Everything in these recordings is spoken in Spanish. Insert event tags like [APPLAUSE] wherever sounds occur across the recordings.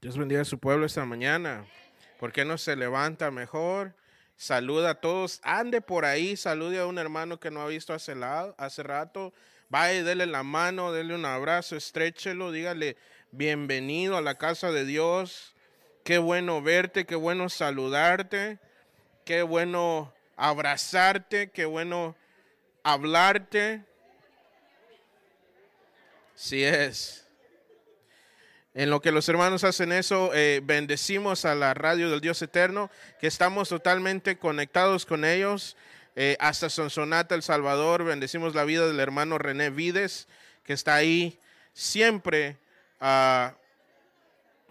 Dios bendiga a su pueblo esta mañana. ¿Por qué no se levanta mejor? Saluda a todos. Ande por ahí, salude a un hermano que no ha visto hace, hace rato. Vaya, dele la mano, dele un abrazo, estrechelo, dígale bienvenido a la casa de Dios. Qué bueno verte, qué bueno saludarte, qué bueno abrazarte, qué bueno hablarte. Sí es. En lo que los hermanos hacen eso, eh, bendecimos a la radio del Dios Eterno, que estamos totalmente conectados con ellos. Eh, hasta Sonsonata, El Salvador, bendecimos la vida del hermano René Vides, que está ahí siempre uh,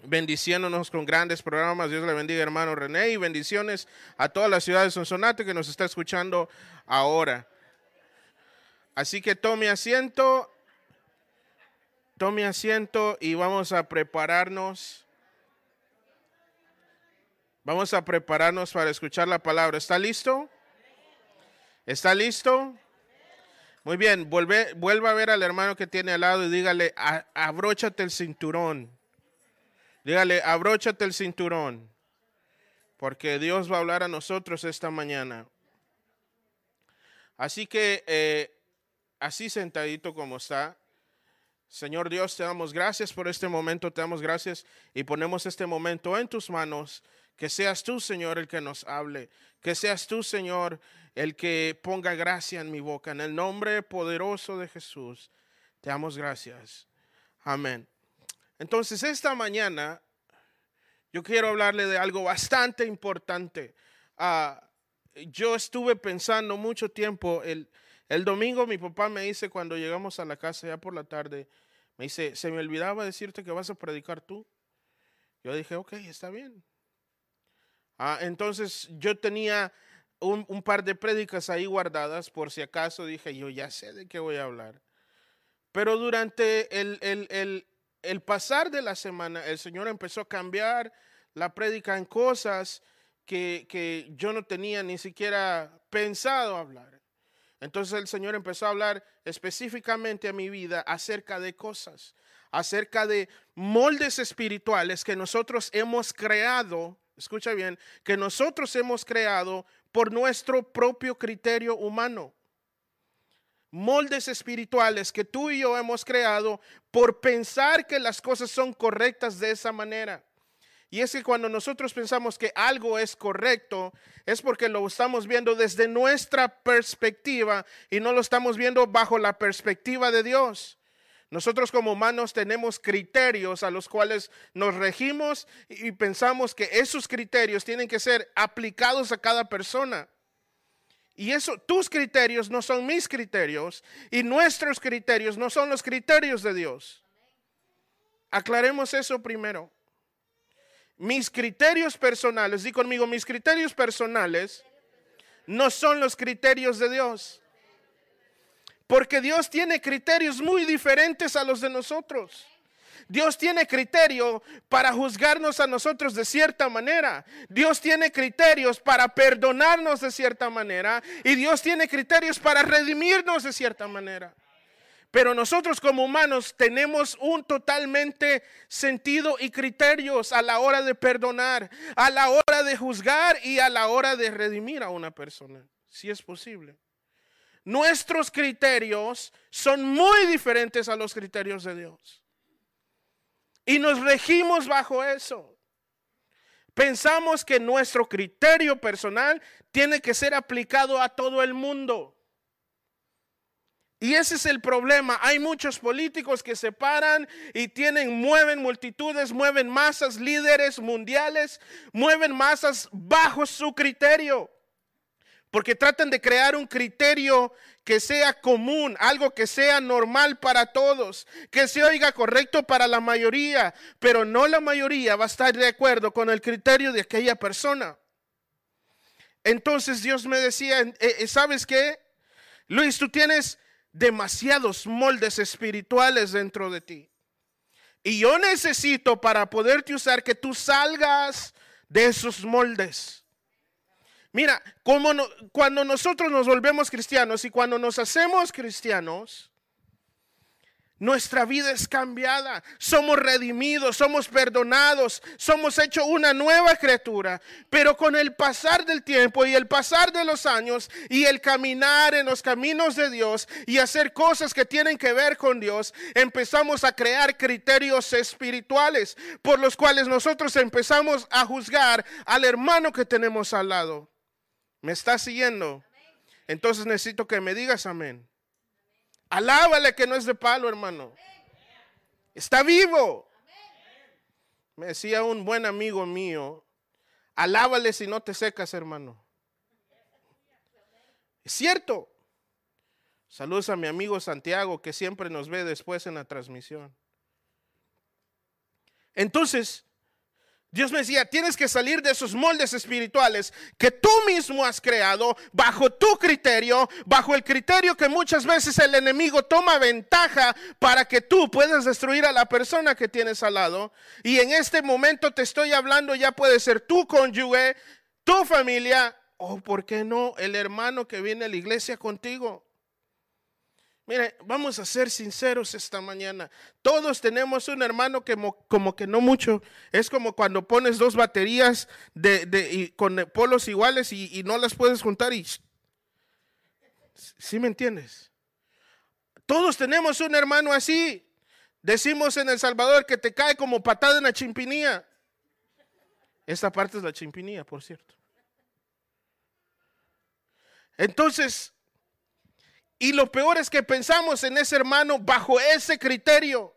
bendiciéndonos con grandes programas. Dios le bendiga, hermano René, y bendiciones a toda la ciudad de Sonsonate que nos está escuchando ahora. Así que tome asiento Tome asiento y vamos a prepararnos. Vamos a prepararnos para escuchar la palabra. ¿Está listo? ¿Está listo? Muy bien, vuelve, vuelva a ver al hermano que tiene al lado y dígale, abróchate el cinturón. Dígale, abróchate el cinturón. Porque Dios va a hablar a nosotros esta mañana. Así que, eh, así sentadito como está, Señor Dios, te damos gracias por este momento, te damos gracias y ponemos este momento en tus manos. Que seas tú, Señor, el que nos hable. Que seas tú, Señor, el que ponga gracia en mi boca. En el nombre poderoso de Jesús, te damos gracias. Amén. Entonces, esta mañana yo quiero hablarle de algo bastante importante. Ah, yo estuve pensando mucho tiempo, el, el domingo mi papá me dice cuando llegamos a la casa ya por la tarde, me dice, se me olvidaba decirte que vas a predicar tú. Yo dije, ok, está bien. Ah, entonces yo tenía un, par de prédicas ahí guardadas por si acaso dije, yo ya sé de qué voy a hablar. Pero durante el, el, el pasar de la semana, el Señor empezó a cambiar la prédica en cosas que, que yo no tenía ni siquiera pensado hablar. Entonces el Señor empezó a hablar específicamente a mi vida acerca de cosas, acerca de moldes espirituales que nosotros hemos creado, escucha bien, que nosotros hemos creado por nuestro propio criterio humano. Moldes espirituales que tú y yo hemos creado por pensar que las cosas son correctas de esa manera. Y es que cuando nosotros pensamos que algo es correcto, es porque lo estamos viendo desde nuestra perspectiva y no lo estamos viendo bajo la perspectiva de Dios. Nosotros como humanos tenemos criterios a los cuales nos regimos y pensamos que esos criterios tienen que ser aplicados a cada persona. Y eso, tus criterios no son mis criterios y nuestros criterios no son los criterios de Dios. Aclaremos eso primero mis criterios personales, di conmigo, mis criterios personales no son los criterios de Dios. Porque Dios tiene criterios muy diferentes a los de nosotros. Dios tiene criterio para juzgarnos a nosotros de cierta manera. Dios tiene criterios para perdonarnos de cierta manera. Y Dios tiene criterios para redimirnos de cierta manera. Pero nosotros como humanos tenemos un totalmente sentido y criterios a la hora de perdonar, a la hora de juzgar y a la hora de redimir a una persona, si es posible. Nuestros criterios son muy diferentes a los criterios de Dios. Y nos regimos bajo eso. Pensamos que nuestro criterio personal tiene que ser aplicado a todo el mundo. Y ese es el problema. Hay muchos políticos que se paran y tienen, mueven multitudes, mueven masas, líderes mundiales, mueven masas bajo su criterio. Porque tratan de crear un criterio que sea común, algo que sea normal para todos, que se oiga correcto para la mayoría, pero no la mayoría va a estar de acuerdo con el criterio de aquella persona. Entonces Dios me decía, eh, eh, ¿sabes qué? Luis, tú tienes demasiados moldes espirituales dentro de ti. Y yo necesito para poderte usar que tú salgas de esos moldes. Mira, como cuando nosotros nos volvemos cristianos y cuando nos hacemos cristianos, Nuestra vida es cambiada, somos redimidos, somos perdonados, somos hechos una nueva criatura. Pero con el pasar del tiempo y el pasar de los años y el caminar en los caminos de Dios y hacer cosas que tienen que ver con Dios, empezamos a crear criterios espirituales por los cuales nosotros empezamos a juzgar al hermano que tenemos al lado. ¿Me está siguiendo? Entonces necesito que me digas amén. Alábale que no es de palo, hermano. Está vivo. Me decía un buen amigo mío, alábale si no te secas, hermano. Es cierto. Saludos a mi amigo Santiago que siempre nos ve después en la transmisión. Entonces, Dios me decía, tienes que salir de esos moldes espirituales que tú mismo has creado bajo tu criterio, bajo el criterio que muchas veces el enemigo toma ventaja para que tú puedas destruir a la persona que tienes al lado. Y en este momento te estoy hablando, ya puede ser tu cónyuge, tu familia o, ¿por qué no, el hermano que viene a la iglesia contigo? Mire, vamos a ser sinceros esta mañana. Todos tenemos un hermano que como que no mucho. Es como cuando pones dos baterías de, con polos iguales y, no las puedes juntar y... ¿Sí me entiendes? Todos tenemos un hermano así. Decimos en El Salvador que te cae como patada en la chimpinía. Esta parte es la chimpinía, por cierto. Entonces, y lo peor es que pensamos en ese hermano bajo ese criterio.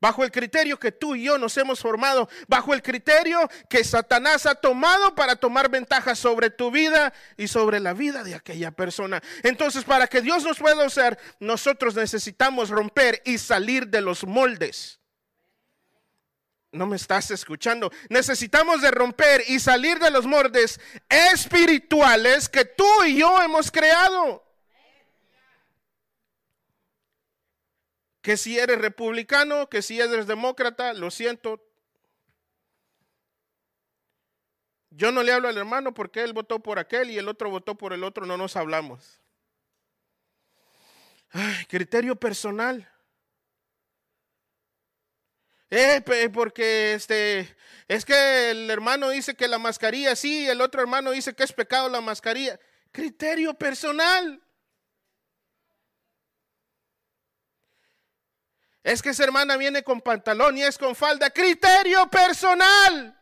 Bajo el criterio que tú y yo nos hemos formado, bajo el criterio que Satanás ha tomado para tomar ventaja sobre tu vida y sobre la vida de aquella persona. Entonces, para que Dios nos pueda usar, nosotros necesitamos romper y salir de los moldes. No me estás escuchando. Necesitamos de romper y salir de los moldes espirituales que tú y yo hemos creado. Que si eres republicano, que si eres demócrata, lo siento. Yo no le hablo al hermano porque él votó por aquel y el otro votó por el otro, no nos hablamos. Ay, criterio personal. Eh, porque este, es que el hermano dice que la mascarilla sí, el otro hermano dice que es pecado la mascarilla. Criterio personal. Es que esa hermana viene con pantalón y es con falda. Criterio personal.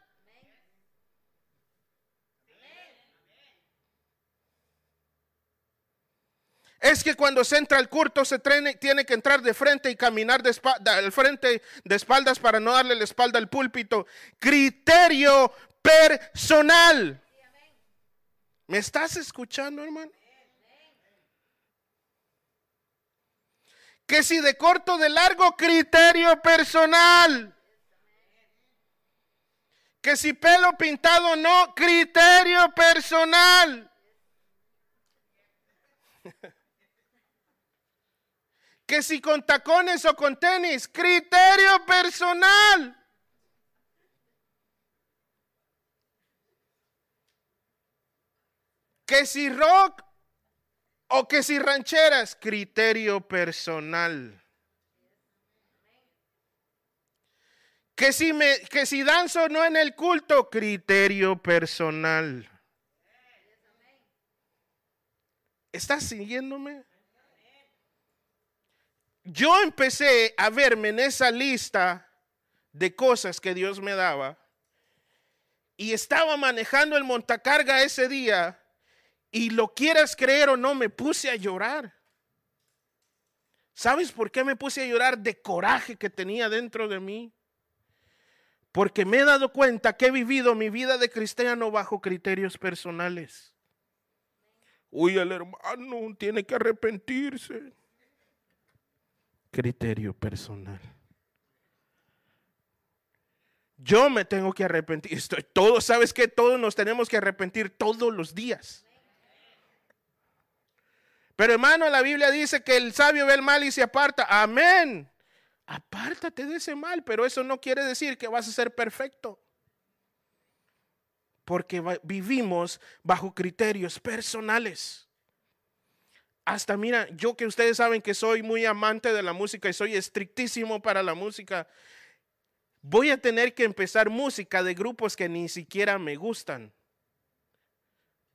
Es que cuando se entra al culto se tiene que entrar de frente y caminar de al frente de espaldas para no darle la espalda al púlpito. Criterio personal. ¿Me estás escuchando, hermano? Que si de corto de largo criterio personal. Que si pelo pintado no, criterio personal. [LAUGHS] Que si con tacones o con tenis, criterio personal. Que si rock o que si rancheras, criterio personal. Que si, me, que si danzo no en el culto, criterio personal. ¿Estás siguiéndome? Yo empecé a verme en esa lista de cosas que Dios me daba y estaba manejando el montacarga ese día y lo quieras creer o no, me puse a llorar. ¿Sabes por qué me puse a llorar de coraje que tenía dentro de mí? Porque me he dado cuenta que he vivido mi vida de cristiano bajo criterios personales. Uy, el hermano tiene que arrepentirse. Criterio personal. Yo me tengo que arrepentir. Estoy, todos, ¿sabes que Todos nos tenemos que arrepentir todos los días. Pero hermano, la Biblia dice que el sabio ve el mal y se aparta. Amén. Apártate de ese mal, pero eso no quiere decir que vas a ser perfecto. Porque vivimos bajo criterios personales. hasta mira, yo que ustedes saben que soy muy amante de la música y soy estrictísimo para la música, voy a tener que empezar música de grupos que ni siquiera me gustan,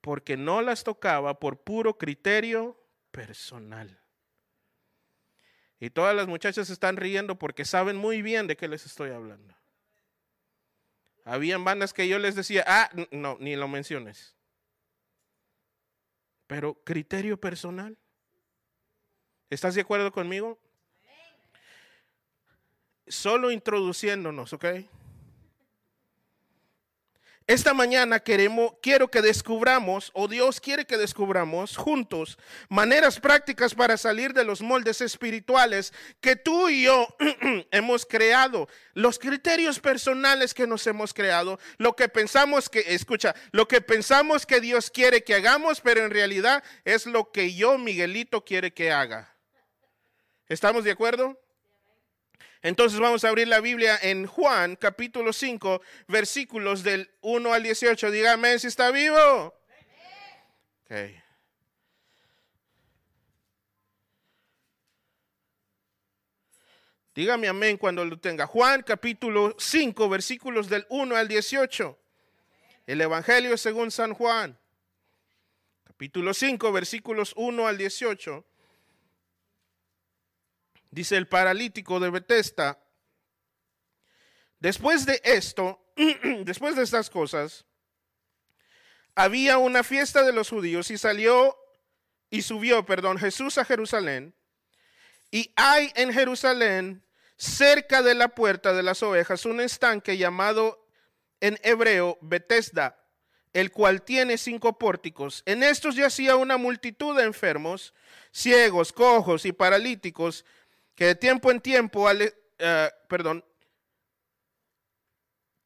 porque no las tocaba por puro criterio personal. Y todas las muchachas están riendo porque saben muy bien de qué les estoy hablando. Habían bandas que yo les decía, ah, no, ni lo menciones. Pero criterio personal. ¿Estás de acuerdo conmigo? Solo introduciéndonos, ¿ok? Esta mañana queremos, quiero que descubramos, o Dios quiere que descubramos juntos, maneras prácticas para salir de los moldes espirituales que tú y yo [CLEARS THROAT] hemos creado, los criterios personales que nos hemos creado, lo que pensamos que, escucha, lo que pensamos que Dios quiere que hagamos, pero en realidad es lo que yo, Miguelito, quiere que haga. ¿Estamos de acuerdo? Entonces vamos a abrir la Biblia en Juan capítulo 5, versículos del 1 al 18. Dígame si está vivo. Okay. Dígame amén cuando lo tenga. Juan capítulo 5, versículos del 1 al 18. El Evangelio según San Juan. Capítulo 5, versículos 1 al 18. Dice el paralítico de Betesda. Después de esto, [CLEARS THROAT] después de estas cosas, había una fiesta de los judíos y salió y subió, perdón, Jesús a Jerusalén. Y hay en Jerusalén, cerca de la puerta de las ovejas, un estanque llamado en hebreo Betesda, el cual tiene cinco pórticos. En estos yacía una multitud de enfermos, ciegos, cojos y paralíticos, que de tiempo en tiempo, al, eh, perdón,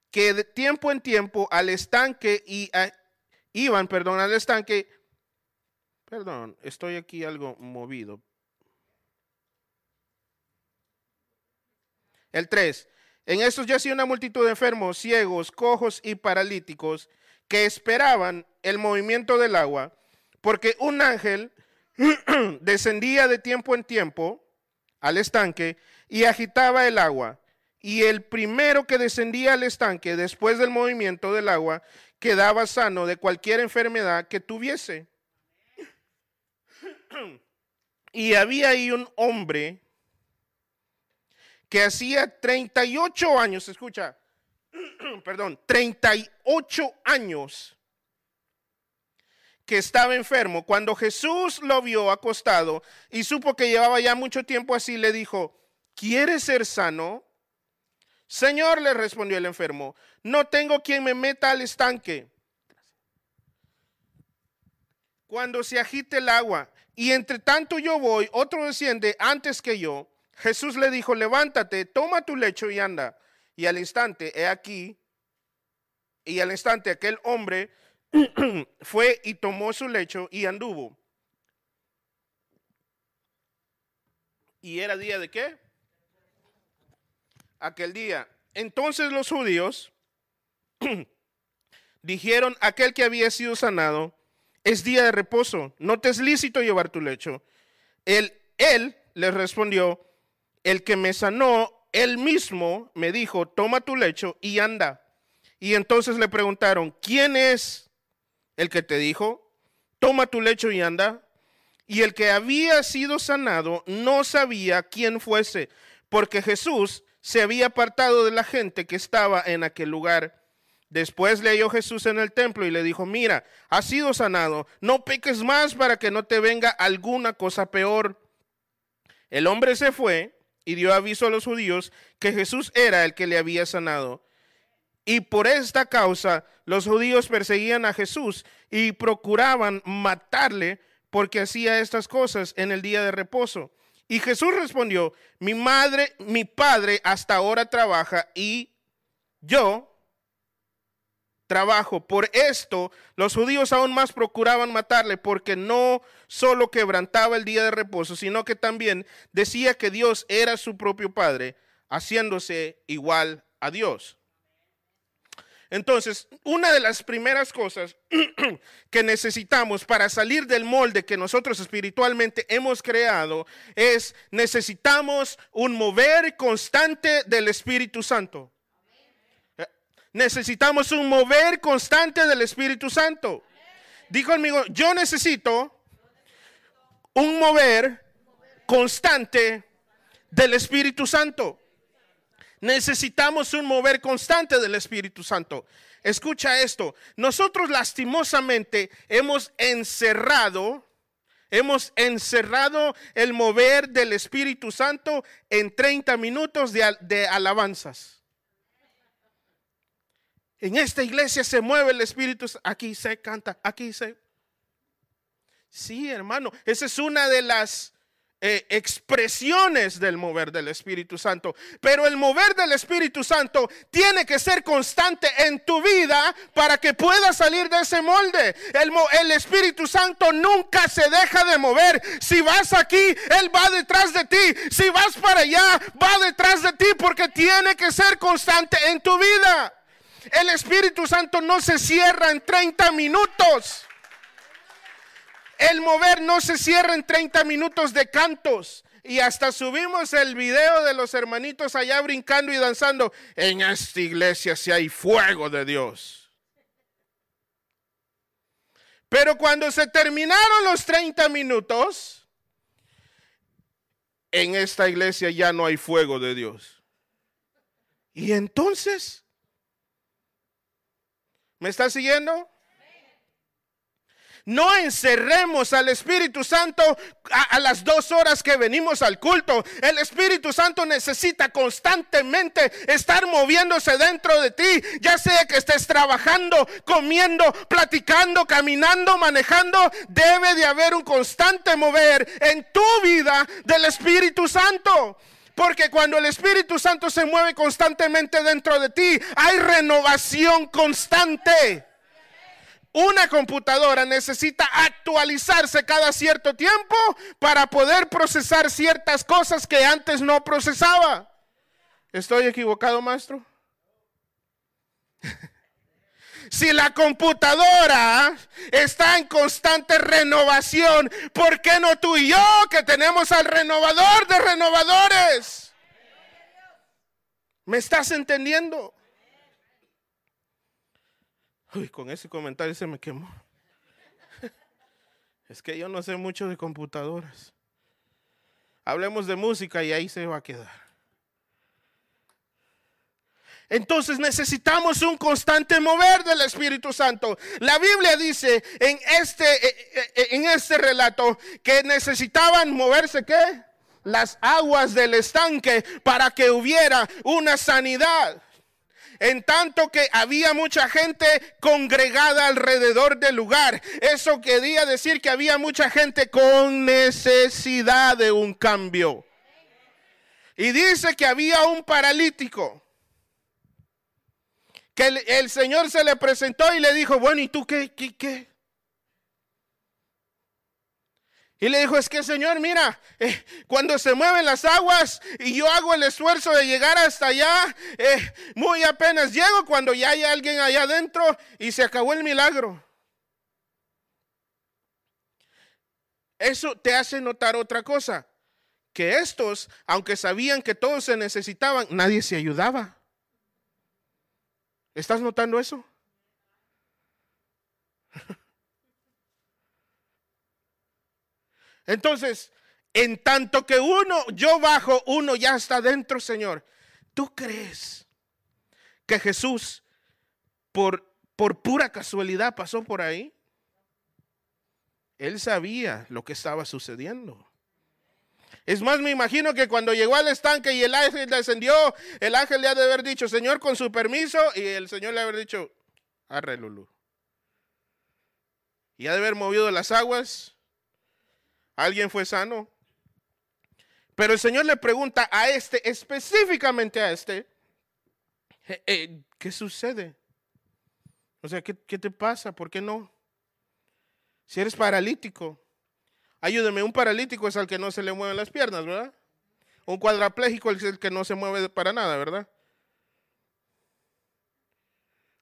que de tiempo en tiempo al estanque y iban, perdón, al estanque, perdón, estoy aquí algo movido. El 3. En estos ya hacía una multitud de enfermos, ciegos, cojos y paralíticos que esperaban el movimiento del agua, porque un ángel [CLEARS THROAT] descendía de tiempo en tiempo al estanque y agitaba el agua. Y el primero que descendía al estanque después del movimiento del agua quedaba sano de cualquier enfermedad que tuviese. [CLEARS THROAT] Y había ahí un hombre que hacía 38 años, escucha, [CLEARS THROAT] perdón, 38 años que estaba enfermo, cuando Jesús lo vio acostado y supo que llevaba ya mucho tiempo así, le dijo, ¿quieres ser sano? Señor, le respondió el enfermo, no tengo quien me meta al estanque. Cuando se agite el agua y entre tanto yo voy, otro desciende antes que yo. Jesús le dijo, levántate, toma tu lecho y anda. Y al instante, he aquí, y al instante aquel hombre [CLEARS THROAT] fue y tomó su lecho y anduvo. ¿Y era día de qué? Aquel día. Entonces los judíos [CLEARS THROAT] dijeron, aquel que había sido sanado, es día de reposo, no te es lícito llevar tu lecho. Él, él les respondió, el que me sanó, él mismo me dijo, toma tu lecho y anda. Y entonces le preguntaron, ¿quién es el que te dijo, toma tu lecho y anda. Y el que había sido sanado no sabía quién fuese, porque Jesús se había apartado de la gente que estaba en aquel lugar. Después le halló Jesús en el templo y le dijo, mira, has sido sanado, no peques más para que no te venga alguna cosa peor. El hombre se fue y dio aviso a los judíos que Jesús era el que le había sanado. Y por esta causa los judíos perseguían a Jesús y procuraban matarle porque hacía estas cosas en el día de reposo. Y Jesús respondió, mi madre, mi padre hasta ahora trabaja y yo trabajo. Por esto los judíos aún más procuraban matarle porque no solo quebrantaba el día de reposo, sino que también decía que Dios era su propio padre, haciéndose igual a Dios. Entonces, una de las primeras cosas [CLEARS THROAT] que necesitamos para salir del molde que nosotros espiritualmente hemos creado es necesitamos un mover constante del Espíritu Santo. Necesitamos un mover constante del Espíritu Santo. Dijo conmigo, yo necesito un mover constante del Espíritu Santo. Necesitamos un mover constante del Espíritu Santo. Escucha esto, nosotros lastimosamente hemos encerrado, hemos encerrado el mover del Espíritu Santo en 30 minutos de, alabanzas. En esta iglesia se mueve el Espíritu, aquí se canta, aquí se... Sí, hermano, esa es una de las eh, expresiones del mover del Espíritu Santo. Pero el mover del Espíritu Santo tiene que ser constante en tu vida para que puedas salir de ese molde. El, Espíritu Santo nunca se deja de mover. Si vas aquí, Él va detrás de ti. Si vas para allá, va detrás de ti porque tiene que ser constante en tu vida. El Espíritu Santo no se cierra en 30 minutos. El mover no se cierra en 30 minutos de cantos. Y hasta subimos el video de los hermanitos allá brincando y danzando. En esta iglesia si hay fuego de Dios. Pero cuando se terminaron los 30 minutos, en esta iglesia ya no hay fuego de Dios. Y entonces, ¿me está siguiendo? No encerremos al Espíritu Santo a, las dos horas que venimos al culto. El Espíritu Santo necesita constantemente estar moviéndose dentro de ti, ya sea que estés trabajando, comiendo, platicando, caminando, manejando. Debe de haber un constante mover en tu vida del Espíritu Santo. Porque cuando el Espíritu Santo se mueve constantemente dentro de ti, hay renovación constante. Una computadora necesita actualizarse cada cierto tiempo para poder procesar ciertas cosas que antes no procesaba. ¿Estoy equivocado, maestro? [LAUGHS] Si la computadora está en constante renovación, ¿por qué no tú y yo que tenemos al renovador de renovadores? ¿Me estás entendiendo? Uy, con ese comentario se me quemó. [LAUGHS] Es que yo no sé mucho de computadoras. Hablemos de música y ahí se va a quedar. Entonces necesitamos un constante mover del Espíritu Santo. La Biblia dice en este, eh, eh, eh, en este relato que necesitaban moverse qué? Las aguas del estanque para que hubiera una sanidad en tanto que había mucha gente congregada alrededor del lugar. Eso quería decir que había mucha gente con necesidad de un cambio. Y dice que había un paralítico. Que el, Señor se le presentó y le dijo, bueno, ¿y tú qué? ¿Qué? qué? Y le dijo, es que Señor, mira, eh, cuando se mueven las aguas y yo hago el esfuerzo de llegar hasta allá, eh, muy apenas llego cuando ya hay alguien allá adentro y se acabó el milagro. Eso te hace notar otra cosa, que estos, aunque sabían que todos se necesitaban, nadie se ayudaba. ¿Estás notando eso? Entonces, en tanto que uno, yo bajo, uno ya está dentro, Señor. ¿Tú crees que Jesús, por, por pura casualidad, pasó por ahí? Él sabía lo que estaba sucediendo. Es más, me imagino que cuando llegó al estanque y el ángel descendió, el ángel le ha de haber dicho, Señor, con su permiso, y el Señor le ha haber dicho, arre Lulu. Y ha de haber movido las aguas ¿Alguien fue sano? Pero el Señor le pregunta a este, específicamente a este, eh, eh, ¿qué sucede? O sea, ¿qué, te pasa? ¿Por qué no? Si eres paralítico, ayúdeme, un paralítico es al que no se le mueven las piernas, ¿verdad? Un cuadrapléjico es el que no se mueve para nada, ¿verdad?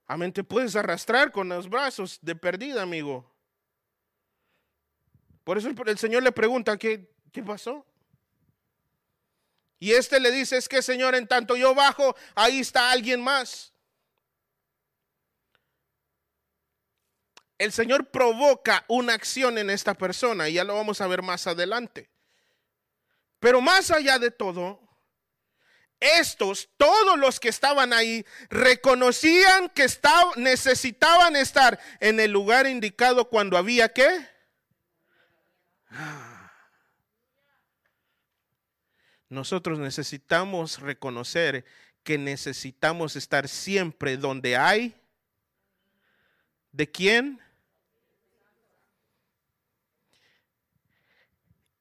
Amén, te puedes arrastrar con los brazos de perdida, amigo. Por eso el, Señor le pregunta, ¿qué, ¿qué pasó? Y este le dice, es que Señor, en tanto yo bajo, ahí está alguien más. El Señor provoca una acción en esta persona y ya lo vamos a ver más adelante. Pero más allá de todo, estos, todos los que estaban ahí, reconocían que necesitaban estar en el lugar indicado cuando había que. Nosotros necesitamos reconocer que necesitamos estar siempre donde hay. ¿De quién?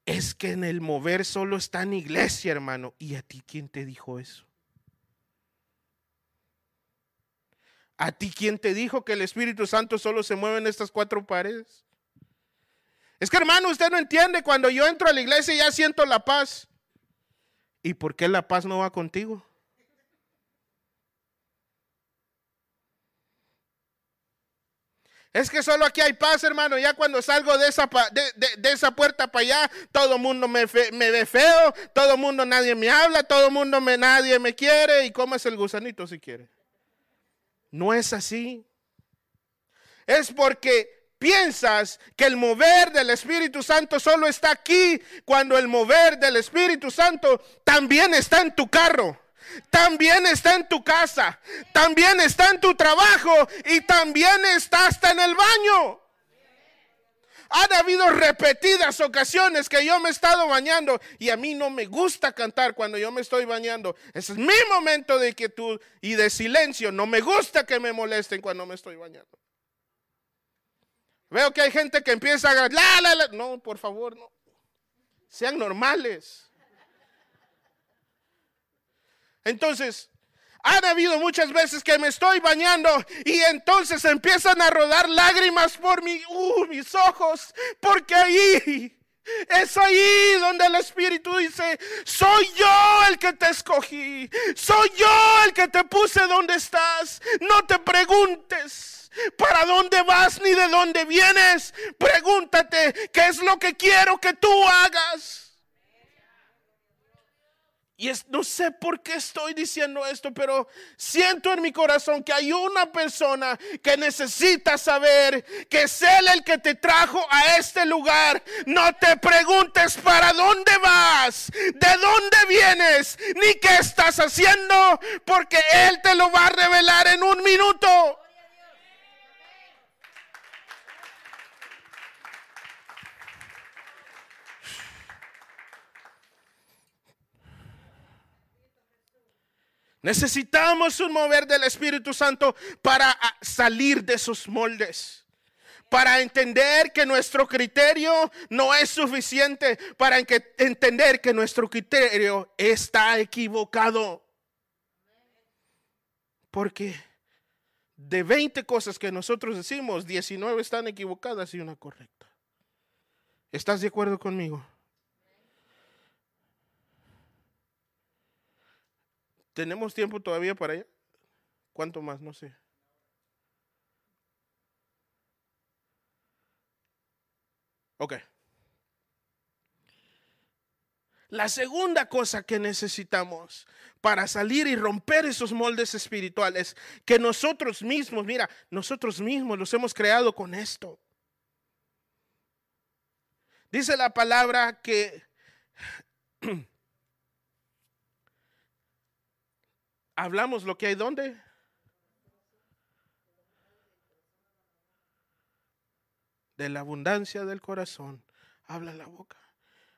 Es que en el mover solo está en iglesia, hermano. ¿Y a ti quién te dijo eso? ¿A ti quién te dijo que el Espíritu Santo solo se mueve en estas cuatro paredes? Es que hermano, usted no entiende, cuando yo entro a la iglesia ya siento la paz. ¿Y por qué la paz no va contigo? Es que solo aquí hay paz, hermano. Ya cuando salgo de esa, de, esa puerta para allá, todo el mundo me, ve feo, todo el mundo nadie me habla, todo el mundo me, nadie me quiere. ¿Y cómo es el gusanito si quiere? No es así. Es porque piensas que el mover del Espíritu Santo solo está aquí, cuando el mover del Espíritu Santo también está en tu carro también está en tu casa, también está en tu trabajo y también está hasta en el baño. Han habido repetidas ocasiones que yo me he estado bañando y a mí no me gusta cantar cuando yo me estoy bañando. Ese es mi momento de quietud y de silencio. No me gusta que me molesten cuando me estoy bañando. Veo que hay gente que empieza a... La, la, la. No, por favor, no. Sean normales. Entonces, han habido muchas veces que me estoy bañando y entonces empiezan a rodar lágrimas por mi, uh, mis ojos, porque ahí es ahí donde el Espíritu dice, soy yo el que te escogí, soy yo el que te puse donde estás, no te preguntes. ¿Para dónde vas ni de dónde vienes? Pregúntate qué es lo que quiero que tú hagas. Y no sé por qué estoy diciendo esto, pero siento en mi corazón que hay una persona que necesita saber que es Él el que te trajo a este lugar. No te preguntes para dónde vas, de dónde vienes, ni qué estás haciendo, porque Él te lo va a revelar en un minuto. Necesitamos un mover del Espíritu Santo para ah, salir de esos moldes. Para entender que nuestro criterio no es suficiente. Para entender que nuestro criterio está equivocado. Porque de 20 cosas que nosotros decimos, 19 están equivocadas y una correcta. ¿Estás de acuerdo conmigo? ¿Tenemos tiempo todavía para allá? ¿Cuánto más? No sé. Ok. La segunda cosa que necesitamos para salir y romper esos moldes espirituales, que nosotros mismos, mira, nosotros mismos los hemos creado con esto. Dice la palabra que [CLEARS THROAT] hablamos lo que hay donde. De la abundancia del corazón habla la boca.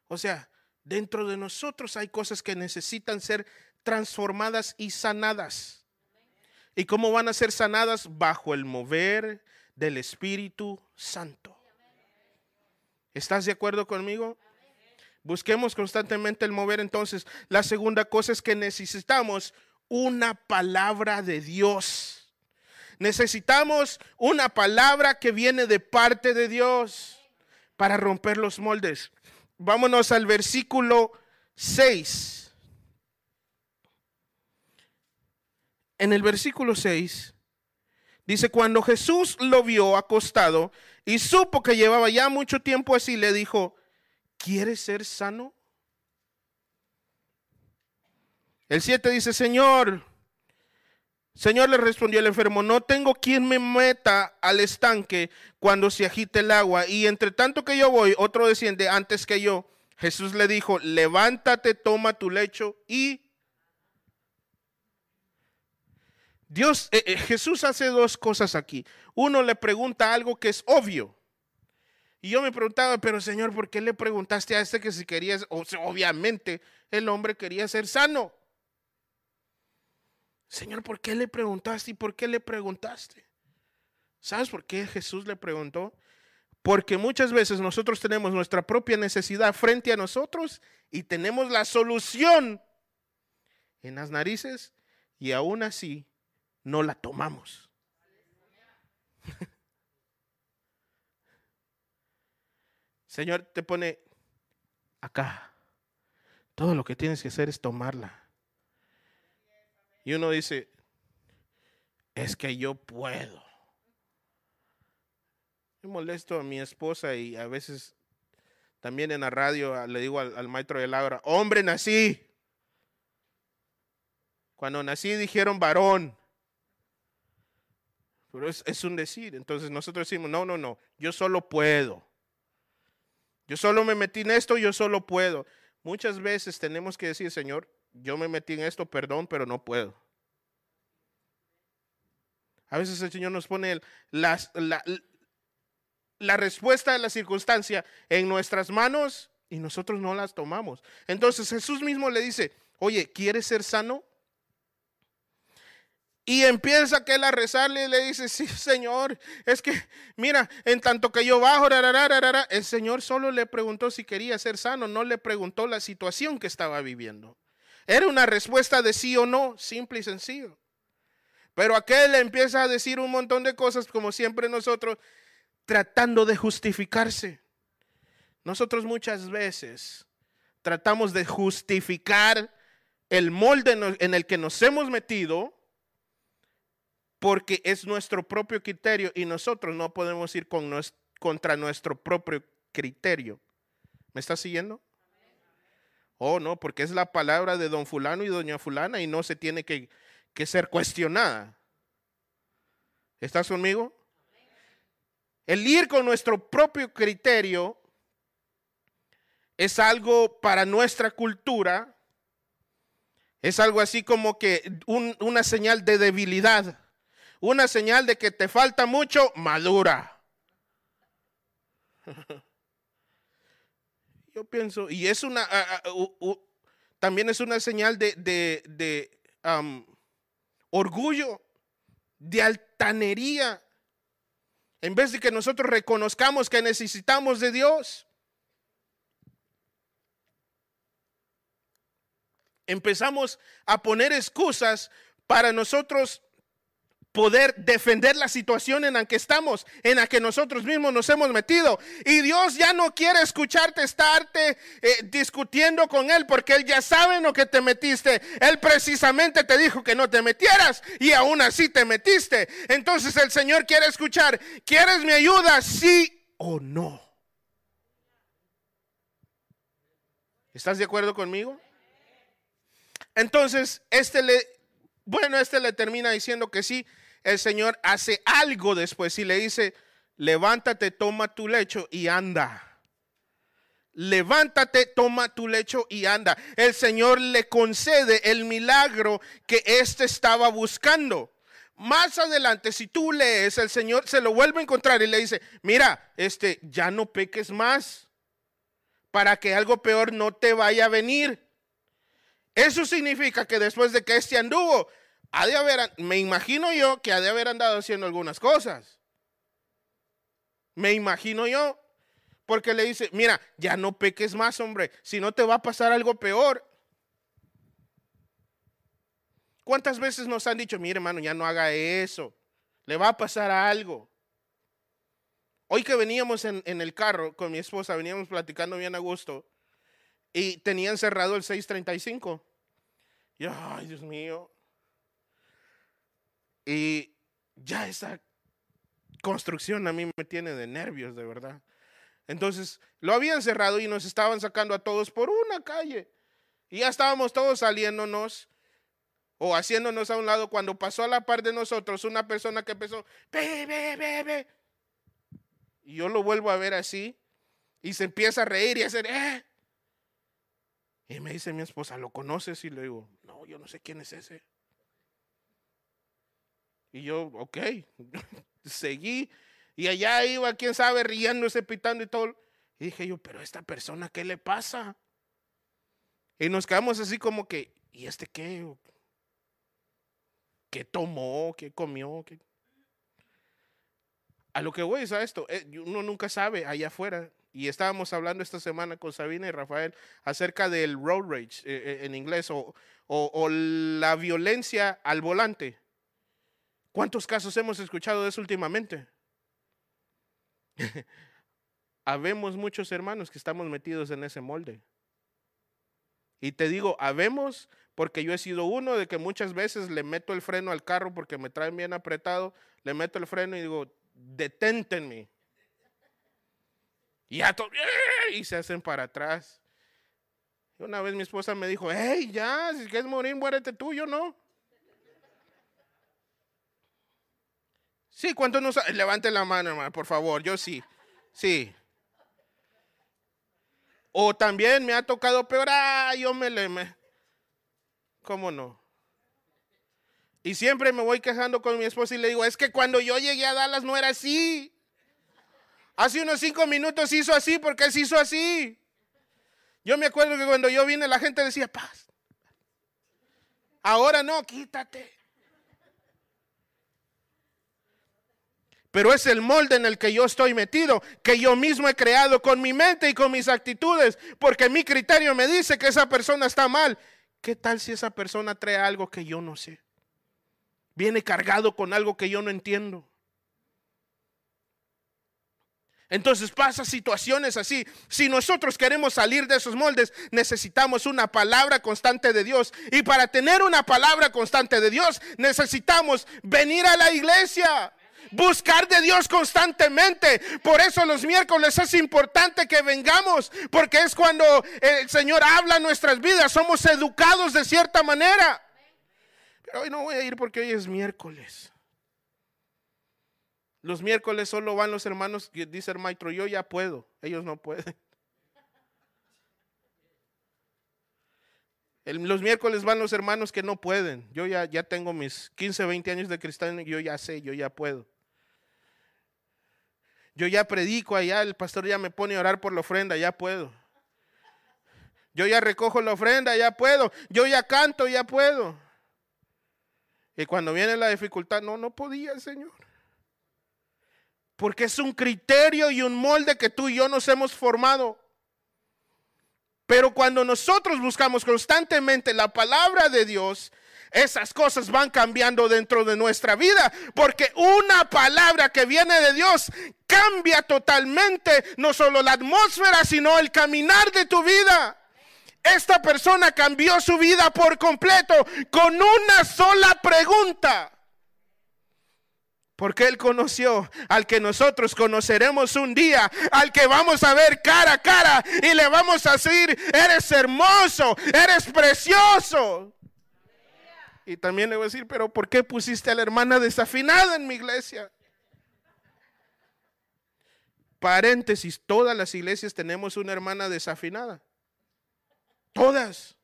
O sea, dentro de nosotros hay cosas que necesitan ser transformadas y sanadas. ¿Y cómo van a ser sanadas? Bajo el mover del Espíritu Santo. ¿Estás de acuerdo conmigo? Busquemos constantemente el mover. Entonces, la segunda cosa es que necesitamos una palabra de Dios. Necesitamos una palabra que viene de parte de Dios para romper los moldes. Vámonos al versículo 6. En el versículo 6 Dice, cuando Jesús lo vio acostado y supo que llevaba ya mucho tiempo así, le dijo, ¿quieres ser sano? El 7 dice, Señor, Señor le respondió el enfermo, no tengo quien me meta al estanque cuando se agite el agua. Y entre tanto que yo voy, otro desciende antes que yo. Jesús le dijo, levántate, toma tu lecho y Dios, eh, eh, Jesús hace dos cosas aquí. Uno le pregunta algo que es obvio. Y yo me preguntaba, pero Señor, ¿por qué le preguntaste a este que si querías? obviamente el hombre quería ser sano. Señor, ¿por qué le preguntaste y por qué le preguntaste? ¿Sabes por qué Jesús le preguntó? Porque muchas veces nosotros tenemos nuestra propia necesidad frente a nosotros y tenemos la solución en las narices y aún así no la tomamos. [LAUGHS] Señor te pone acá. Todo lo que tienes que hacer es tomarla. Y uno dice, es que yo puedo. Yo molesto a mi esposa y a veces también en la radio le digo al, maestro del agua, hombre nací. Cuando nací dijeron varón. Pero es, un decir. Entonces nosotros decimos, no, no, no, yo solo puedo. Yo solo me metí en esto, yo solo puedo. Muchas veces tenemos que decir, Señor, yo me metí en esto, perdón, pero no puedo. A veces el Señor nos pone la, respuesta de la circunstancia en nuestras manos y nosotros no las tomamos. Entonces Jesús mismo le dice, oye, ¿quieres ser sano? Y empieza que él a rezarle y le dice, sí, Señor, es que, mira, en tanto que yo bajo, el Señor solo le preguntó si quería ser sano, no le preguntó la situación que estaba viviendo. Era una respuesta de sí o no, simple y sencillo. Pero aquel le empieza a decir un montón de cosas, como siempre nosotros, tratando de justificarse. Nosotros muchas veces tratamos de justificar el molde en el que nos hemos metido porque es nuestro propio criterio y nosotros no podemos ir con contra nuestro propio criterio. ¿Me está siguiendo? Oh, no, porque es la palabra de don fulano y doña fulana y no se tiene que, que ser cuestionada. ¿Estás conmigo? El ir con nuestro propio criterio es algo para nuestra cultura, es algo así como que una señal de debilidad una señal de que te falta mucho, madura. [LAUGHS] Yo pienso, y es una, también es una señal de, de, orgullo, de altanería. En vez de que nosotros reconozcamos que necesitamos de Dios, empezamos a poner excusas para nosotros poder defender la situación en la que estamos, en la que nosotros mismos nos hemos metido. Y Dios ya no quiere escucharte estarte eh, discutiendo con Él porque Él ya sabe en lo que te metiste. Él precisamente te dijo que no te metieras y aún así te metiste. Entonces el Señor quiere escuchar, ¿quieres mi ayuda? Sí o no. ¿Estás de acuerdo conmigo? Entonces, este le, bueno, este le termina diciendo que sí, el Señor hace algo después y le dice, levántate, toma tu lecho y anda. Levántate, toma tu lecho y anda. El Señor le concede el milagro que éste estaba buscando. Más adelante, si tú lees, el Señor se lo vuelve a encontrar y le dice, mira, este, ya no peques más para que algo peor no te vaya a venir. Eso significa que después de que este anduvo, ha de haber, me imagino yo que ha de haber andado haciendo algunas cosas. Me imagino yo. Porque le dice, mira, ya no peques más, hombre, si no te va a pasar algo peor. ¿Cuántas veces nos han dicho, mire hermano, ya no haga eso, le va a pasar algo? Hoy que veníamos en, en, el carro con mi esposa, veníamos platicando bien a gusto y tenían cerrado el 635. Y ay, Dios mío, y ya esa construcción a mí me tiene de nervios, de verdad. Entonces lo habían cerrado y nos estaban sacando a todos por una calle. Y ya estábamos todos saliéndonos o haciéndonos a un lado cuando pasó a la par de nosotros una persona que empezó, ve, ve. Y yo lo vuelvo a ver así y se empieza a reír y a hacer, eh. Y me dice mi esposa, ¿lo conoces? Y le digo, no, yo no sé quién es ese. Y yo, ok, [LAUGHS] seguí. Y allá iba, quién sabe, riéndose, pitando y todo. Y dije yo, pero esta persona, ¿qué le pasa? Y nos quedamos así como que, ¿y este qué? ¿Qué tomó? ¿Qué comió? A lo que voy es a esto, eh, uno nunca sabe allá afuera. Y estábamos hablando esta semana con Sabina y Rafael acerca del road rage eh, eh, en inglés o, o la violencia al volante. ¿Cuántos casos hemos escuchado de eso últimamente? [LAUGHS] habemos muchos hermanos que estamos metidos en ese molde. Y te digo, habemos porque yo he sido uno de que muchas veces le meto el freno al carro porque me traen bien apretado, le meto el freno y digo, deténtenme. Y ya y se hacen para atrás. una vez mi esposa me dijo, hey, ya, si quieres morir, muérete tú, yo no. Sí, ¿cuántos nos... Levante la mano, hermano, por favor, yo sí. Sí. O también me ha tocado peor, ah, yo me le... ¿Cómo no? Y siempre me voy quejando con mi esposa y le digo, es que cuando yo llegué a Dallas no era así. Hace unos cinco minutos hizo así porque se hizo así. Yo me acuerdo que cuando yo vine la gente decía, paz. Ahora no, quítate. Pero es el molde en el que yo estoy metido, que yo mismo he creado con mi mente y con mis actitudes, porque mi criterio me dice que esa persona está mal. ¿Qué tal si esa persona trae algo que yo no sé? Viene cargado con algo que yo no entiendo. Entonces pasa situaciones así. Si nosotros queremos salir de esos moldes, necesitamos una palabra constante de Dios. Y para tener una palabra constante de Dios, necesitamos venir a la iglesia buscar de Dios constantemente. Por eso los miércoles es importante que vengamos, porque es cuando el Señor habla en nuestras vidas, somos educados de cierta manera. Pero hoy no voy a ir porque hoy es miércoles. Los miércoles solo van los hermanos que dice el maestro, yo ya puedo, ellos no pueden. los miércoles van los hermanos que no pueden. Yo ya, ya tengo mis 15, 20 años de cristiano yo ya sé, yo ya puedo. Yo ya predico allá, el pastor ya me pone a orar por la ofrenda, ya puedo. Yo ya recojo la ofrenda, ya puedo. Yo ya canto, ya puedo. Y cuando viene la dificultad, no, no podía, Señor. Porque es un criterio y un molde que tú y yo nos hemos formado. Pero cuando nosotros buscamos constantemente la palabra de Dios, esas cosas van cambiando dentro de nuestra vida, porque una palabra que viene de Dios cambia totalmente no solo la atmósfera, sino el caminar de tu vida. Esta persona cambió su vida por completo con una sola pregunta. Porque Él conoció al que nosotros conoceremos un día, al que vamos a ver cara a cara y le vamos a decir, eres hermoso, eres precioso. Y también le voy a decir, pero ¿por qué pusiste a la hermana desafinada en mi iglesia? Paréntesis, todas las iglesias tenemos una hermana desafinada. Todas.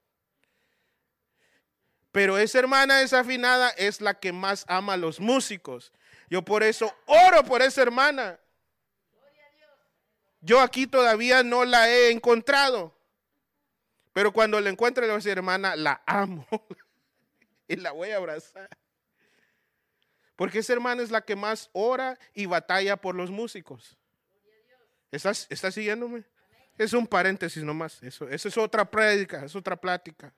Pero esa hermana desafinada es la que más ama a los músicos. Yo por eso oro por esa hermana. Yo aquí todavía no la he encontrado. Pero cuando la encuentre, le voy a decir, hermana, la amo. [LAUGHS] y la voy a abrazar. Porque esa hermana es la que más ora y batalla por los músicos. ¿Estás, ¿estás siguiéndome? Es un paréntesis nomás. Eso, eso es otra prédica, es otra plática.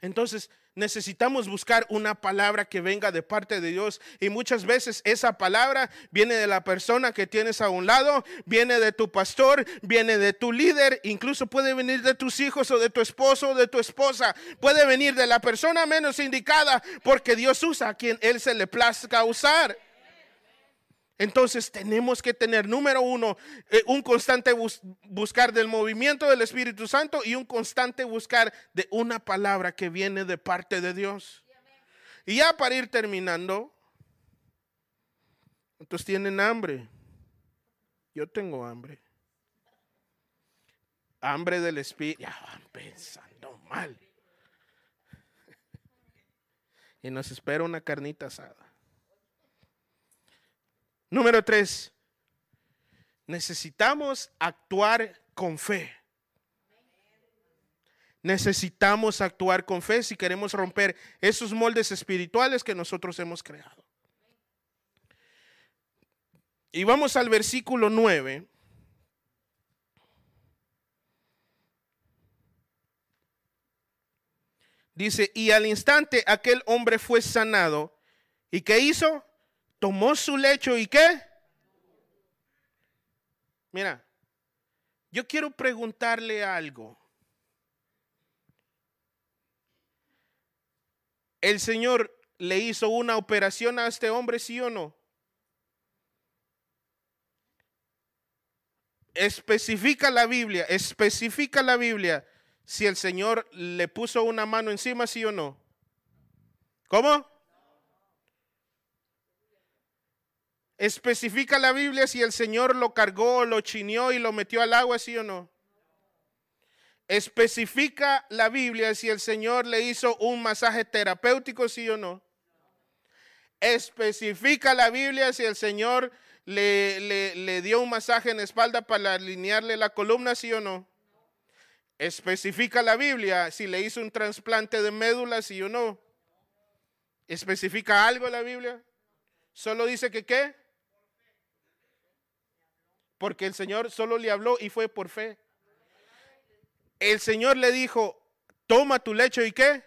Entonces necesitamos buscar una palabra que venga de parte de Dios. Y muchas veces esa palabra viene de la persona que tienes a un lado, viene de tu pastor, viene de tu líder, incluso puede venir de tus hijos o de tu esposo o de tu esposa, puede venir de la persona menos indicada porque Dios usa a quien Él se le plazca usar. Entonces tenemos que tener, número uno, eh, un constante buscar del movimiento del Espíritu Santo y un constante buscar de una palabra que viene de parte de Dios. Y ya para ir terminando, ¿cuántos tienen hambre? Yo tengo hambre. Hambre del Espíritu. Ya van pensando mal. [LAUGHS] Y nos espera una carnita asada. Número tres, necesitamos actuar con fe. Necesitamos actuar con fe si queremos romper esos moldes espirituales que nosotros hemos creado. Y vamos al versículo 9. Dice, y al instante aquel hombre fue sanado. ¿Y qué hizo? Tomó su lecho y qué? Mira, yo quiero preguntarle algo. ¿El Señor le hizo una operación a este hombre, sí o no? Especifica la Biblia, especifica la Biblia si el Señor le puso una mano encima, sí o no. ¿Cómo? ¿Especifica la Biblia si el Señor lo cargó, lo chineó y lo metió al agua, sí o no? ¿Especifica la Biblia si el Señor le hizo un masaje terapéutico, sí o no? ¿Especifica la Biblia si el Señor le, le, dio un masaje en la espalda para alinearle la columna, sí o no? ¿Especifica la Biblia si le hizo un trasplante de médula, sí o no? ¿Especifica algo la Biblia? Solo dice que qué? Porque el Señor solo le habló y fue por fe. El Señor le dijo, toma tu lecho y qué.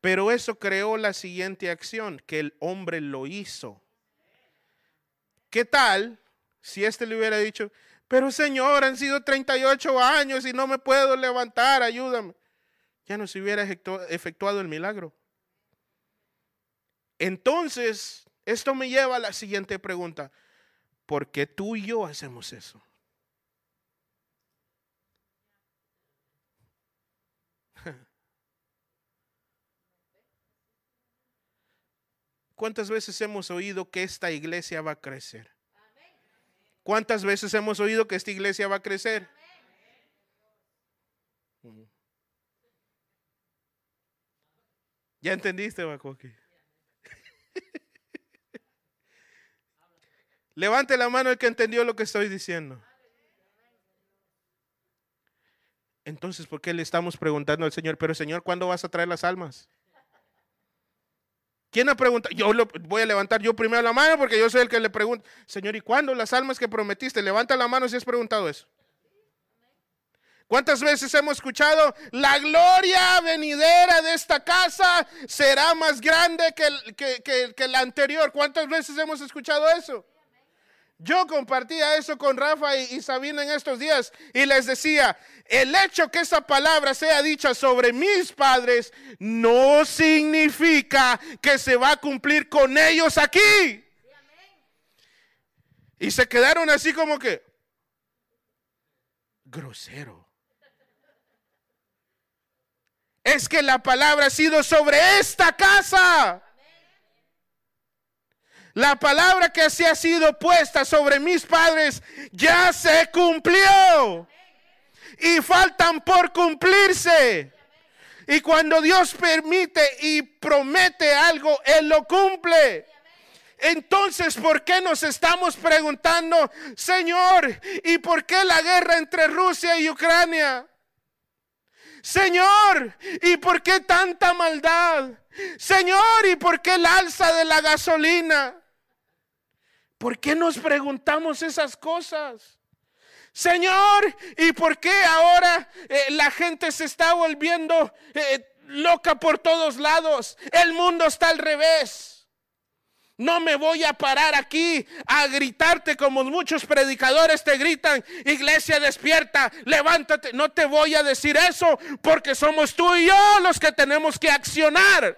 Pero eso creó la siguiente acción, que el hombre lo hizo. ¿Qué tal si este le hubiera dicho, pero Señor, han sido 38 años y no me puedo levantar, ayúdame? Ya no se hubiera efectuado el milagro. Entonces, esto me lleva a la siguiente pregunta. ¿Por qué tú y yo hacemos eso? [LAUGHS] ¿Cuántas veces hemos oído que esta iglesia va a crecer? ¿Cuántas veces hemos oído que esta iglesia va a crecer? ¿Ya entendiste, Bacoque? [LAUGHS] Levante la mano el que entendió lo que estoy diciendo. Entonces, ¿por qué le estamos preguntando al Señor, pero Señor, ¿cuándo vas a traer las almas? ¿Quién ha preguntado? Yo voy a levantar yo primero la mano porque yo soy el que le pregunta, Señor, ¿y cuándo las almas que prometiste? Levanta la mano si has preguntado eso. ¿Cuántas veces hemos escuchado la gloria venidera de esta casa será más grande que, que, que la anterior? ¿Cuántas veces hemos escuchado eso? Yo compartía eso con Rafa y, Sabina en estos días y les decía, el hecho que esa palabra sea dicha sobre mis padres no significa que se va a cumplir con ellos aquí. Y se quedaron así como que, grosero. Es que la palabra ha sido sobre esta casa. La palabra que se ha sido puesta sobre mis padres ya se cumplió. Y faltan por cumplirse. Y cuando Dios permite y promete algo, Él lo cumple. Entonces, ¿por qué nos estamos preguntando, Señor, ¿y por qué la guerra entre Rusia y Ucrania? Señor, ¿y por qué tanta maldad? Señor, ¿y por qué el alza de la gasolina? ¿Por qué nos preguntamos esas cosas? Señor, ¿y por qué ahora eh, la gente se está volviendo eh, loca por todos lados. El mundo está al revés. No me voy a parar aquí a gritarte como muchos predicadores te gritan, iglesia despierta, levántate. No te voy a decir eso porque somos tú y yo los que tenemos que accionar.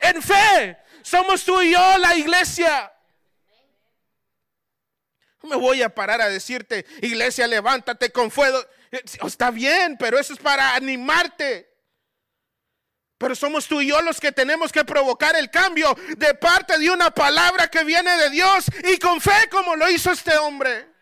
En fe, somos tú y yo la iglesia. Me voy a parar a decirte, iglesia, levántate con fuego. Está bien, pero eso es para animarte. Pero somos tú y yo los que tenemos que provocar el cambio de parte de una palabra que viene de Dios y con fe como lo hizo este hombre.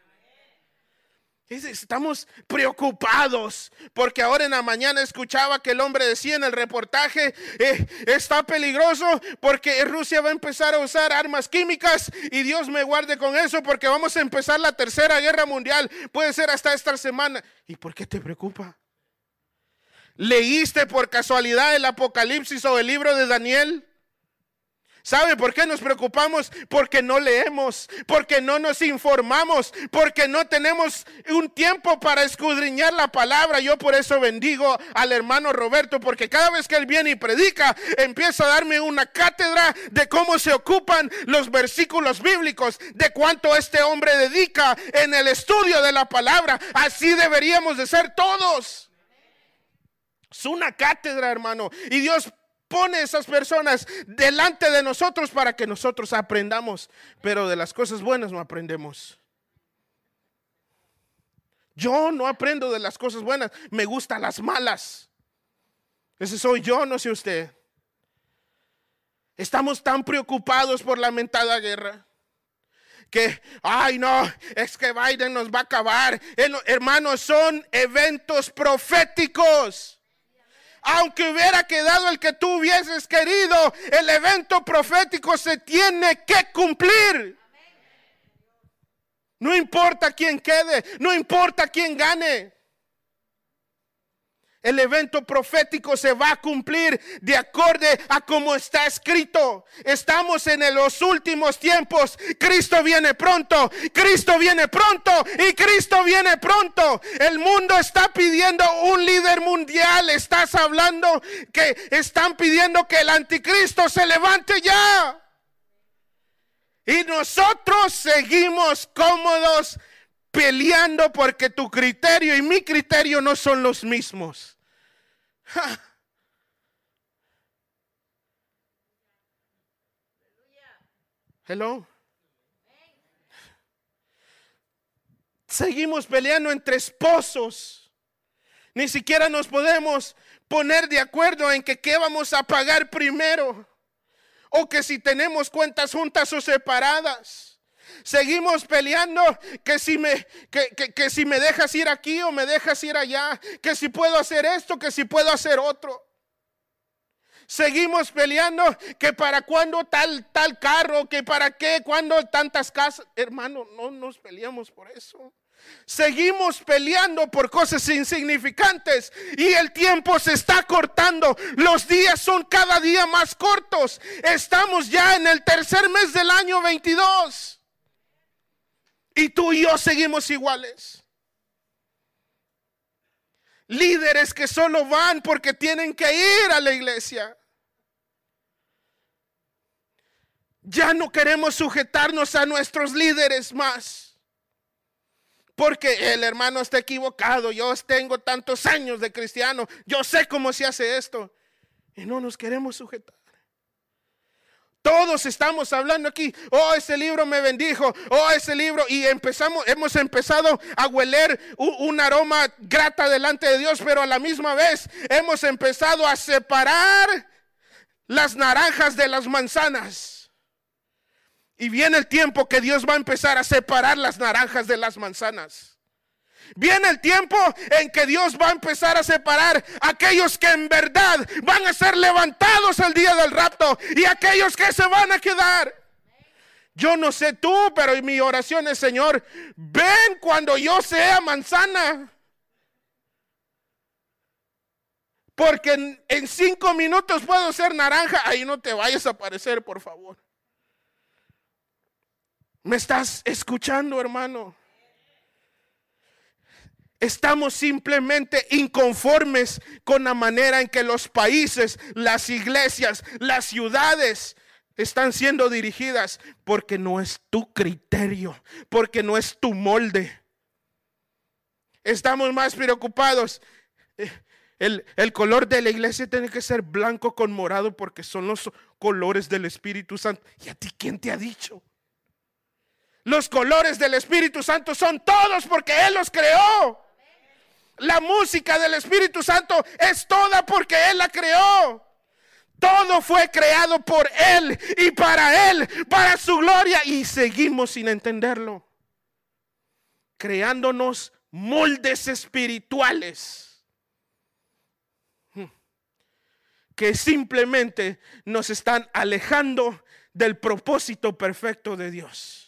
Estamos preocupados porque ahora en la mañana escuchaba que el hombre decía en el reportaje, eh, está peligroso porque Rusia va a empezar a usar armas químicas y Dios me guarde con eso porque vamos a empezar la tercera guerra mundial, puede ser hasta esta semana. ¿Y por qué te preocupa? ¿Leíste por casualidad el Apocalipsis o el libro de Daniel? ¿Sabe por qué nos preocupamos? Porque no leemos, porque no nos informamos, porque no tenemos un tiempo para escudriñar la palabra. Yo por eso bendigo al hermano Roberto, porque cada vez que él viene y predica, empieza a darme una cátedra de cómo se ocupan los versículos bíblicos, de cuánto este hombre dedica en el estudio de la palabra. Así deberíamos de ser todos. Es una cátedra, hermano. Y Dios pone esas personas delante de nosotros para que nosotros aprendamos. Pero de las cosas buenas no aprendemos. Yo no aprendo de las cosas buenas, me gustan las malas. Ese soy yo, no sé usted. Estamos tan preocupados por la mentada guerra que, ay no, es que Biden nos va a acabar. Hermanos, son eventos proféticos aunque hubiera quedado el que tú hubieses querido, el evento profético se tiene que cumplir. No importa quién quede, no importa quién gane el evento profético se va a cumplir de acorde a como está escrito. Estamos en los últimos tiempos. Cristo viene pronto, Cristo viene pronto y Cristo viene pronto. El mundo está pidiendo un líder mundial. Estás hablando que están pidiendo que el anticristo se levante ya. Y nosotros seguimos cómodos peleando porque tu criterio y mi criterio no son los mismos. Hello. Seguimos peleando entre esposos. Ni siquiera nos podemos poner de acuerdo en que qué vamos a pagar primero. O que si tenemos cuentas juntas o separadas. Seguimos peleando que si, me, que, si me dejas ir aquí o me dejas ir allá, que si puedo hacer esto, que si puedo hacer otro. Seguimos peleando que para cuándo tal, tal carro, que para qué, cuándo tantas casas. Hermano, no nos peleamos por eso. Seguimos peleando por cosas insignificantes y el tiempo se está cortando. Los días son cada día más cortos. Estamos ya en el tercer mes del año 22. Y tú y yo seguimos iguales. Líderes que solo van porque tienen que ir a la iglesia. Ya no queremos sujetarnos a nuestros líderes más. Porque el hermano está equivocado. Yo tengo tantos años de cristiano. Yo sé cómo se hace esto. Y no nos queremos sujetar. Todos estamos hablando aquí, oh, ese libro me bendijo, oh, ese libro, y empezamos, hemos empezado a hueler un, aroma grata delante de Dios, pero a la misma vez hemos empezado a separar las naranjas de las manzanas. Y viene el tiempo que Dios va a empezar a separar las naranjas de las manzanas. Viene el tiempo en que Dios va a empezar a separar aquellos que en verdad van a ser levantados el día del rapto y aquellos que se van a quedar. Yo no sé tú, pero mi oración es, Señor, ven cuando yo sea manzana. Porque en, en, cinco minutos puedo ser naranja. Ahí no te vayas a aparecer, por favor. ¿Me estás escuchando, hermano? Estamos simplemente inconformes con la manera en que los países, las iglesias, las ciudades están siendo dirigidas porque no es tu criterio, porque no es tu molde. Estamos más preocupados. Eh, el, el, color de la iglesia tiene que ser blanco con morado porque son los colores del Espíritu Santo. ¿Y a ti quién te ha dicho? Los colores del Espíritu Santo son todos porque Él los creó. La música del Espíritu Santo es toda porque Él la creó. Todo fue creado por Él y para Él, para su gloria. Y seguimos sin entenderlo. Creándonos moldes espirituales hmm, que simplemente nos están alejando del propósito perfecto de Dios.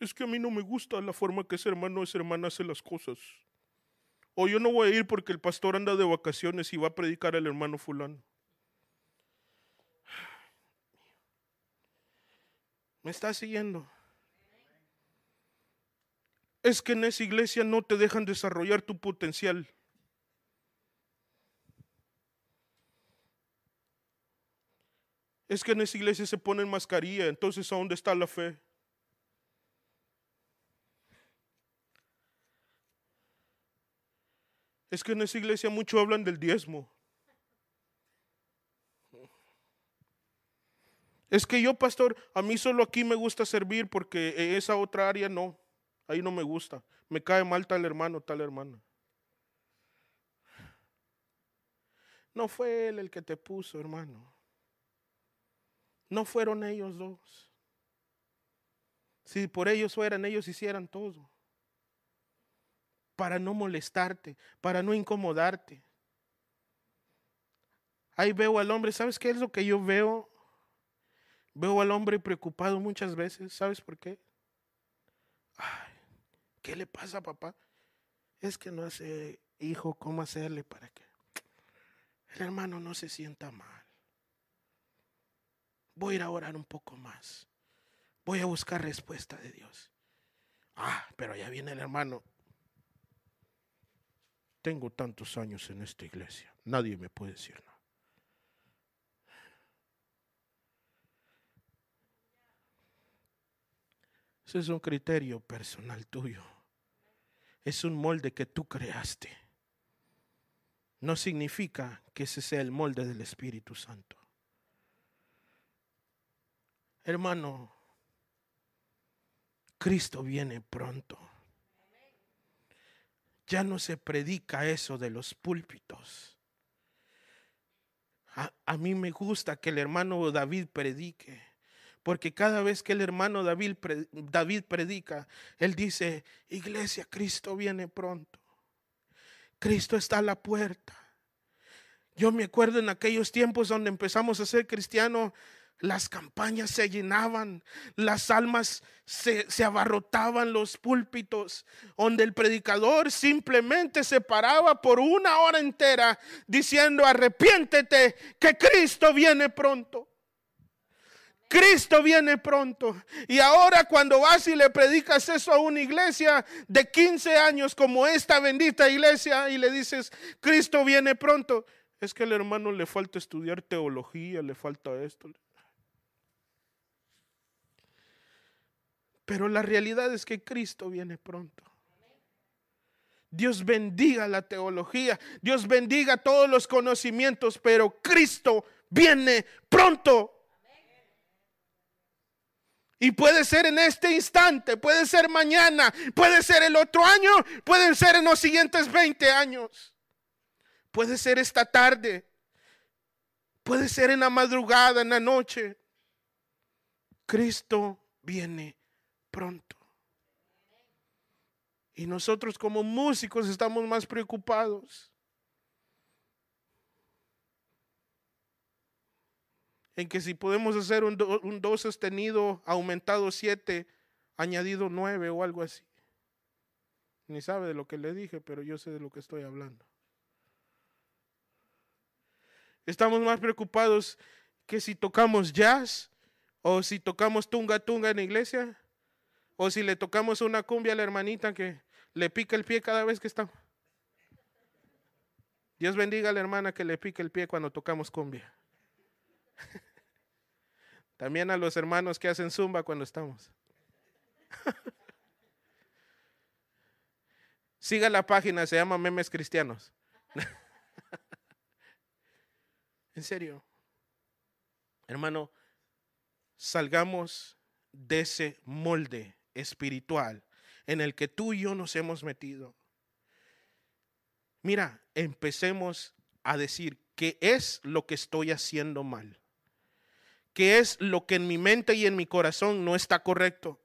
Es que a mí no me gusta la forma que ese hermano o esa hermana hace las cosas. O yo no voy a ir porque el pastor anda de vacaciones y va a predicar al hermano fulano. [SIGHS] ¿Me está siguiendo? Es que en esa iglesia no te dejan desarrollar tu potencial. Es que en esa iglesia se ponen mascarilla, entonces ¿a dónde está la fe? Es que en esa iglesia mucho hablan del diezmo. Es que yo, pastor, a mí solo aquí me gusta servir porque en esa otra área no. Ahí no me gusta. Me cae mal tal hermano, tal hermana. No fue él el que te puso, hermano. No fueron ellos dos. Si por ellos fueran, ellos hicieran todo para no molestarte, para no incomodarte. Ahí veo al hombre, ¿sabes qué es lo que yo veo? Veo al hombre preocupado muchas veces, ¿sabes por qué? Ay, ¿Qué le pasa, papá? Es que no sé, hijo, cómo hacerle para que el hermano no se sienta mal. Voy a ir a orar un poco más. Voy a buscar respuesta de Dios. Ah, pero ya viene el hermano. Tengo tantos años en esta iglesia. Nadie me puede decir nada. Ese es un criterio personal tuyo. Es un molde que tú creaste. No significa que ese sea el molde del Espíritu Santo. Hermano, Cristo viene pronto. Ya no se predica eso de los púlpitos. A, mí me gusta que el hermano David predique. Porque cada vez que el hermano David, David predica, él dice, iglesia, Cristo viene pronto. Cristo está a la puerta. Yo me acuerdo en aquellos tiempos donde empezamos a ser cristianos, las campañas se llenaban, las almas se, abarrotaban los púlpitos, donde el predicador simplemente se paraba por una hora entera diciendo, arrepiéntete, que Cristo viene pronto. Cristo viene pronto. Y ahora cuando vas y le predicas eso a una iglesia de 15 años como esta bendita iglesia y le dices, Cristo viene pronto, es que al hermano le falta estudiar teología, le falta esto. Pero la realidad es que Cristo viene pronto. Dios bendiga la teología, Dios bendiga todos los conocimientos, pero Cristo viene pronto. Y puede ser en este instante, puede ser mañana, puede ser el otro año, pueden ser en los siguientes 20 años. Puede ser esta tarde, puede ser en la madrugada, en la noche. Cristo viene pronto. Y nosotros como músicos estamos más preocupados en que si podemos hacer un do, sostenido aumentado 7, añadido 9 o algo así. Ni sabe de lo que le dije, pero yo sé de lo que estoy hablando. Estamos más preocupados que si tocamos jazz o si tocamos tunga tunga en la iglesia O si le tocamos una cumbia a la hermanita que le pica el pie cada vez que está. Dios bendiga a la hermana que le pica el pie cuando tocamos cumbia. [LAUGHS] También a los hermanos que hacen zumba cuando estamos. [LAUGHS] Siga la página, se llama Memes Cristianos. [LAUGHS] en serio. Hermano, salgamos de ese molde espiritual en el que tú y yo nos hemos metido. Mira, empecemos a decir qué es lo que estoy haciendo mal. ¿Qué es lo que en mi mente y en mi corazón no está correcto?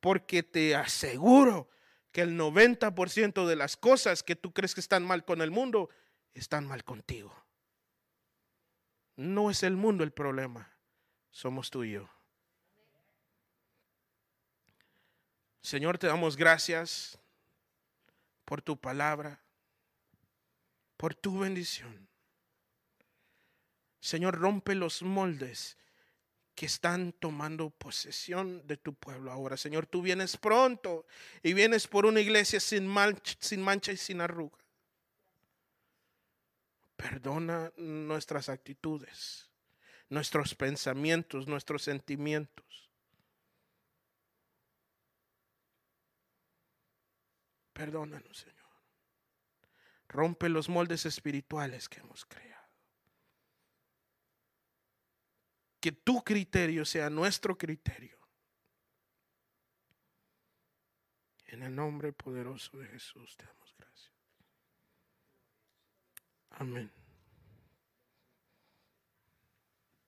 Porque te aseguro que el 90% de las cosas que tú crees que están mal con el mundo están mal contigo. No es el mundo el problema, somos tú y yo. Señor, te damos gracias por tu palabra, por tu bendición. Señor, rompe los moldes que están tomando posesión de tu pueblo ahora. Señor, tú vienes pronto y vienes por una iglesia sin mancha, y sin arruga. Perdona nuestras actitudes, nuestros pensamientos, nuestros sentimientos. Perdónanos, Señor. Rompe los moldes espirituales que hemos creado. Que tu criterio sea nuestro criterio. En el nombre poderoso de Jesús te damos gracias. Amén.